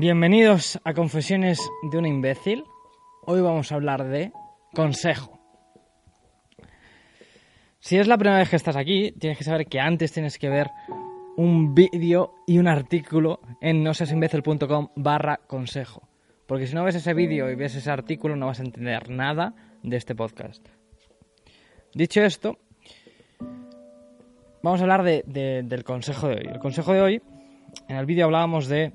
Bienvenidos a Confesiones de un imbécil. Hoy vamos a hablar de consejo. Si es la primera vez que estás aquí, tienes que saber que antes tienes que ver un vídeo y un artículo en nosesimbécil.com barra consejo. Porque si no ves ese vídeo y ves ese artículo no vas a entender nada de este podcast. Dicho esto, vamos a hablar del consejo de hoy. El consejo de hoy, en el vídeo hablábamos de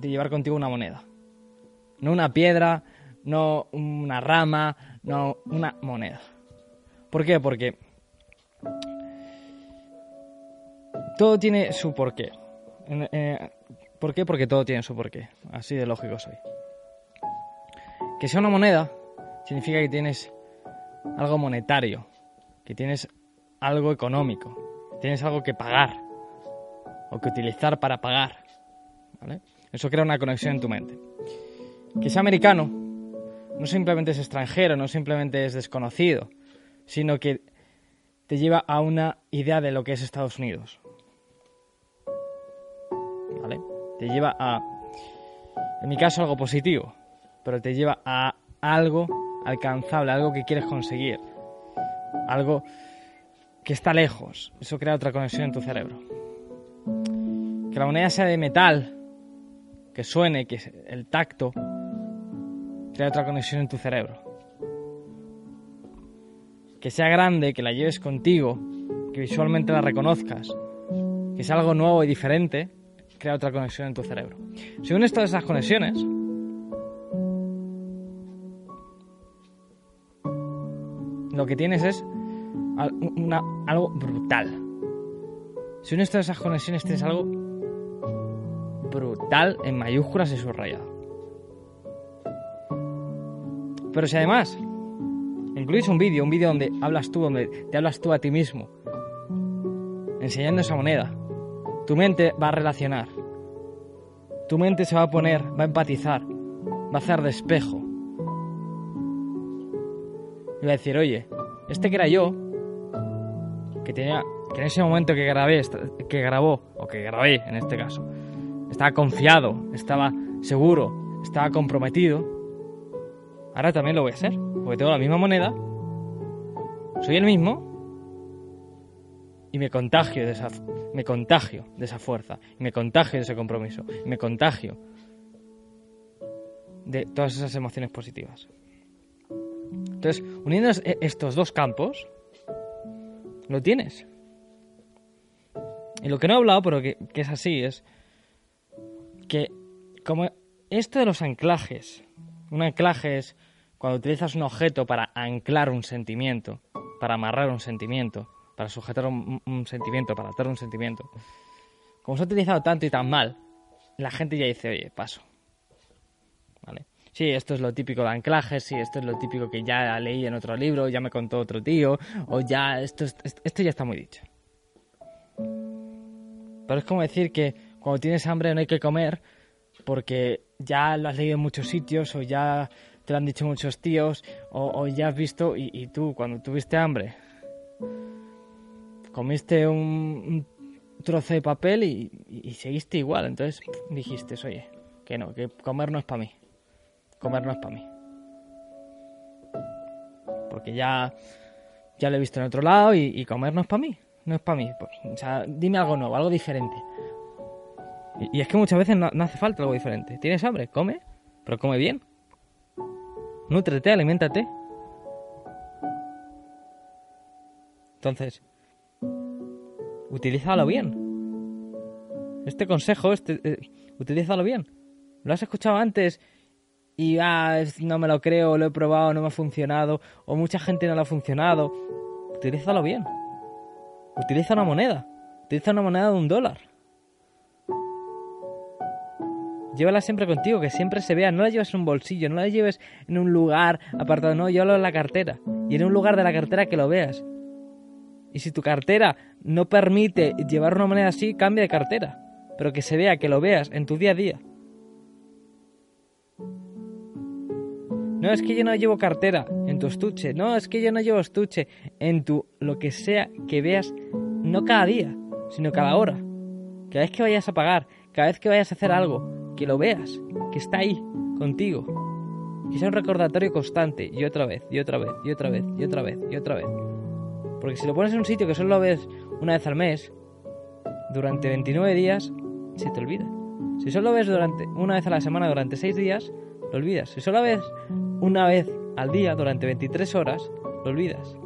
de llevar contigo una moneda. No una piedra, no una rama, no una moneda. ¿Por qué? Porque todo tiene su porqué. Eh, ¿Por qué? Porque todo tiene su porqué. Así de lógico soy. Que sea una moneda significa que tienes algo monetario, que tienes algo económico, que tienes algo que pagar o que utilizar para pagar. ¿vale? Eso crea una conexión en tu mente. Que sea americano no simplemente es extranjero, no simplemente es desconocido, sino que te lleva a una idea de lo que es Estados Unidos. ¿Vale? Te lleva a, en mi caso, algo positivo, pero te lleva a algo alcanzable, algo que quieres conseguir, algo que está lejos. Eso crea otra conexión en tu cerebro. Que la moneda sea de metal que suene, que el tacto, crea otra conexión en tu cerebro. Que sea grande, que la lleves contigo, que visualmente la reconozcas, que sea algo nuevo y diferente, crea otra conexión en tu cerebro. Si unes todas esas conexiones, lo que tienes es algo brutal. Si unes todas esas conexiones, tienes algo brutal en mayúsculas y subrayado. Pero si además incluís un vídeo, un vídeo donde hablas tú, donde te hablas tú a ti mismo, enseñando esa moneda, tu mente va a relacionar. Tu mente se va a poner, va a empatizar, va a hacer de espejo. Y va a decir, oye, este que era yo, que tenía, que en ese momento que grabé, que grabó, o que grabé en este caso, estaba confiado, estaba seguro, estaba comprometido. Ahora también lo voy a ser, porque tengo la misma moneda, soy el mismo y me contagio de esa, me contagio de esa fuerza, me contagio de ese compromiso, me contagio de todas esas emociones positivas. Entonces, uniendo estos dos campos, lo tienes. Y lo que no he hablado, pero que, es así, es como esto de los anclajes, un anclaje es cuando utilizas un objeto para anclar un sentimiento, para amarrar un sentimiento, para sujetar un, sentimiento, para atar un sentimiento. Como se ha utilizado tanto y tan mal, la gente ya dice, oye, paso. ¿Vale? Sí, esto es lo típico de anclajes, sí, esto es lo típico que ya leí en otro libro, ya me contó otro tío, o ya, esto, esto ya está muy dicho. Pero es como decir que cuando tienes hambre no hay que comer porque ya lo has leído en muchos sitios o ya te lo han dicho muchos tíos o, ya has visto y, tú cuando tuviste hambre comiste un, trozo de papel y, seguiste igual. Entonces dijiste, oye, que no, que comer no es para mí. Comer no es para mí. Porque ya, ya lo he visto en otro lado y, comer no es para mí. No es para mí. Pues, o sea, dime algo nuevo, algo diferente. Y, es que muchas veces no, hace falta algo diferente. ¿Tienes hambre? Come, pero come bien. Nútrete, aliméntate. Entonces, utilízalo bien. Este consejo, este, eh, utilízalo bien. Lo has escuchado antes y ah, no me lo creo, lo he probado, no me ha funcionado, o mucha gente no lo ha funcionado. Utilízalo bien. Utiliza una moneda. Utiliza una moneda de un dólar llévala siempre contigo, que siempre se vea, no la lleves en un bolsillo, no la lleves en un lugar apartado, no, llévala en la cartera. Y en un lugar de la cartera que lo veas. Y si tu cartera no permite llevar una moneda así, cambia de cartera. Pero que se vea, que lo veas en tu día a día. No es que yo no llevo cartera en tu estuche, no es que yo no llevo estuche en tu lo que sea que veas, no cada día, sino cada hora. Cada vez que vayas a pagar, cada vez que vayas a hacer algo, que lo veas, que está ahí, contigo. Que sea un recordatorio constante, y otra vez, y otra vez, y otra vez, y otra vez, y otra vez. Porque si lo pones en un sitio que solo lo ves una vez al mes, durante 29 días, se te olvida. Si solo lo ves durante una vez a la semana durante 6 días, lo olvidas. Si solo lo ves una vez al día durante 23 horas, lo olvidas.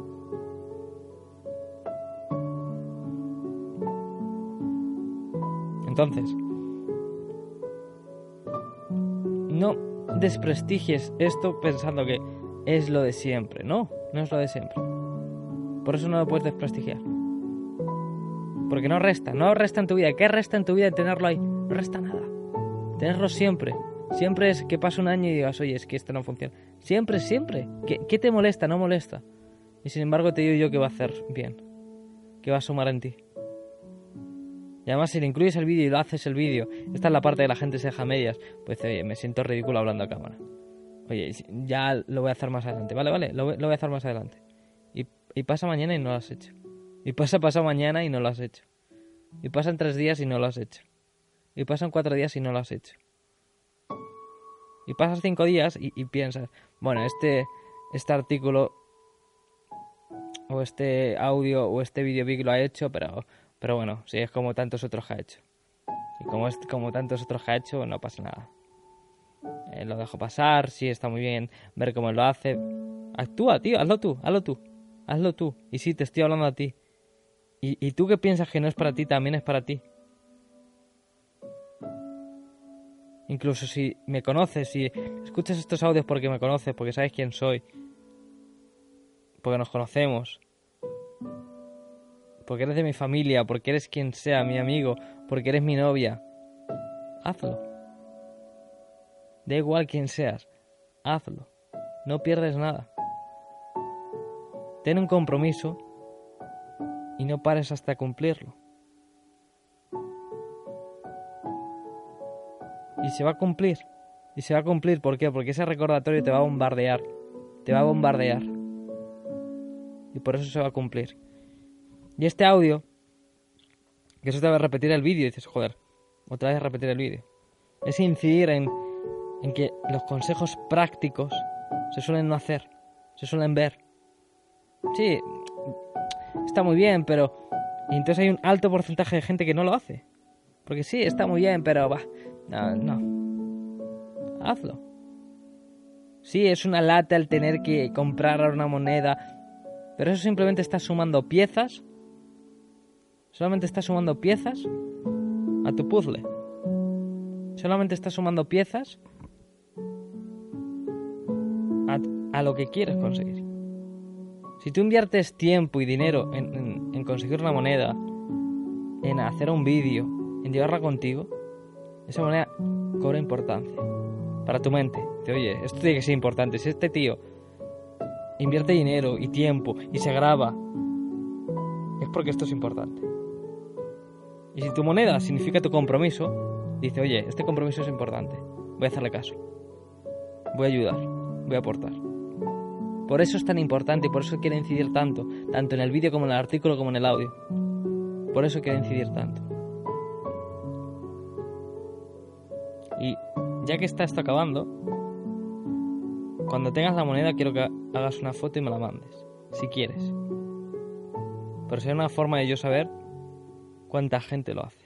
Entonces, no desprestigies esto pensando que es lo de siempre. No, no es lo de siempre. Por eso no lo puedes desprestigiar. Porque no resta, no resta en tu vida. ¿Qué resta en tu vida tenerlo ahí? No resta nada. Tenerlo siempre. Siempre es que pasa un año y digas, oye, es que esto no funciona. Siempre, siempre. ¿Qué, ¿Qué, te molesta? No molesta. Y sin embargo te digo yo que va a hacer bien. Que va a sumar en ti. Y además si le incluyes el vídeo y lo haces el vídeo, esta es la parte que la gente se deja medias, pues oye, me siento ridículo hablando a cámara. Oye, ya lo voy a hacer más adelante, vale, vale, lo, voy a hacer más adelante. Y, pasa mañana y no lo has hecho. Y pasa pasado mañana y no lo has hecho. Y pasan tres días y no lo has hecho. Y pasan cuatro días y no lo has hecho. Y pasas cinco días y, y piensas, bueno, este, este artículo o este audio o este vídeo lo ha hecho, pero pero bueno, si es como tantos otros ha hecho. Y como es como tantos otros ha hecho, no pasa nada. Eh, lo dejo pasar, sí, está muy bien ver cómo lo hace. Actúa, tío, hazlo tú, hazlo tú. Hazlo tú. Y sí, te estoy hablando a ti. Y, y tú que piensas que no es para ti, también es para ti. Incluso si me conoces, si escuchas estos audios porque me conoces, porque sabes quién soy, porque nos conocemos, porque eres de mi familia, porque eres quien sea, mi amigo, porque eres mi novia. Hazlo. Da igual quién seas, hazlo. No pierdes nada. Ten un compromiso y no pares hasta cumplirlo. Y se va a cumplir. Y se va a cumplir, ¿por qué? Porque ese recordatorio te va a bombardear. Te va a bombardear. Y por eso se va a cumplir. Y este audio, que eso te va a repetir el vídeo, dices, joder, otra vez repetir el vídeo. Es incidir en, en que los consejos prácticos se suelen no hacer, se suelen ver. Sí, está muy bien, pero... Y entonces hay un alto porcentaje de gente que no lo hace. Porque sí, está muy bien, pero va. No, no. Hazlo. Sí, es una lata el tener que comprar una moneda. Pero eso simplemente está sumando piezas Solamente estás sumando piezas a tu puzzle. Solamente estás sumando piezas a, lo que quieres conseguir. Si tú inviertes tiempo y dinero en, conseguir una moneda, en hacer un vídeo, en llevarla contigo, esa moneda cobra importancia para tu mente. Te oye, esto tiene que ser importante. Si este tío invierte dinero y tiempo y se graba, es porque esto es importante. Y si tu moneda significa tu compromiso, dice, oye, este compromiso es importante, voy a hacerle caso, voy a ayudar, voy a aportar. Por eso es tan importante y por eso quiere incidir tanto, tanto en el vídeo como en el artículo como en el audio. Por eso quiere incidir tanto. Y ya que está esto acabando, cuando tengas la moneda quiero que hagas una foto y me la mandes, si quieres. Pero será una forma de yo saber cuánta gente lo hace.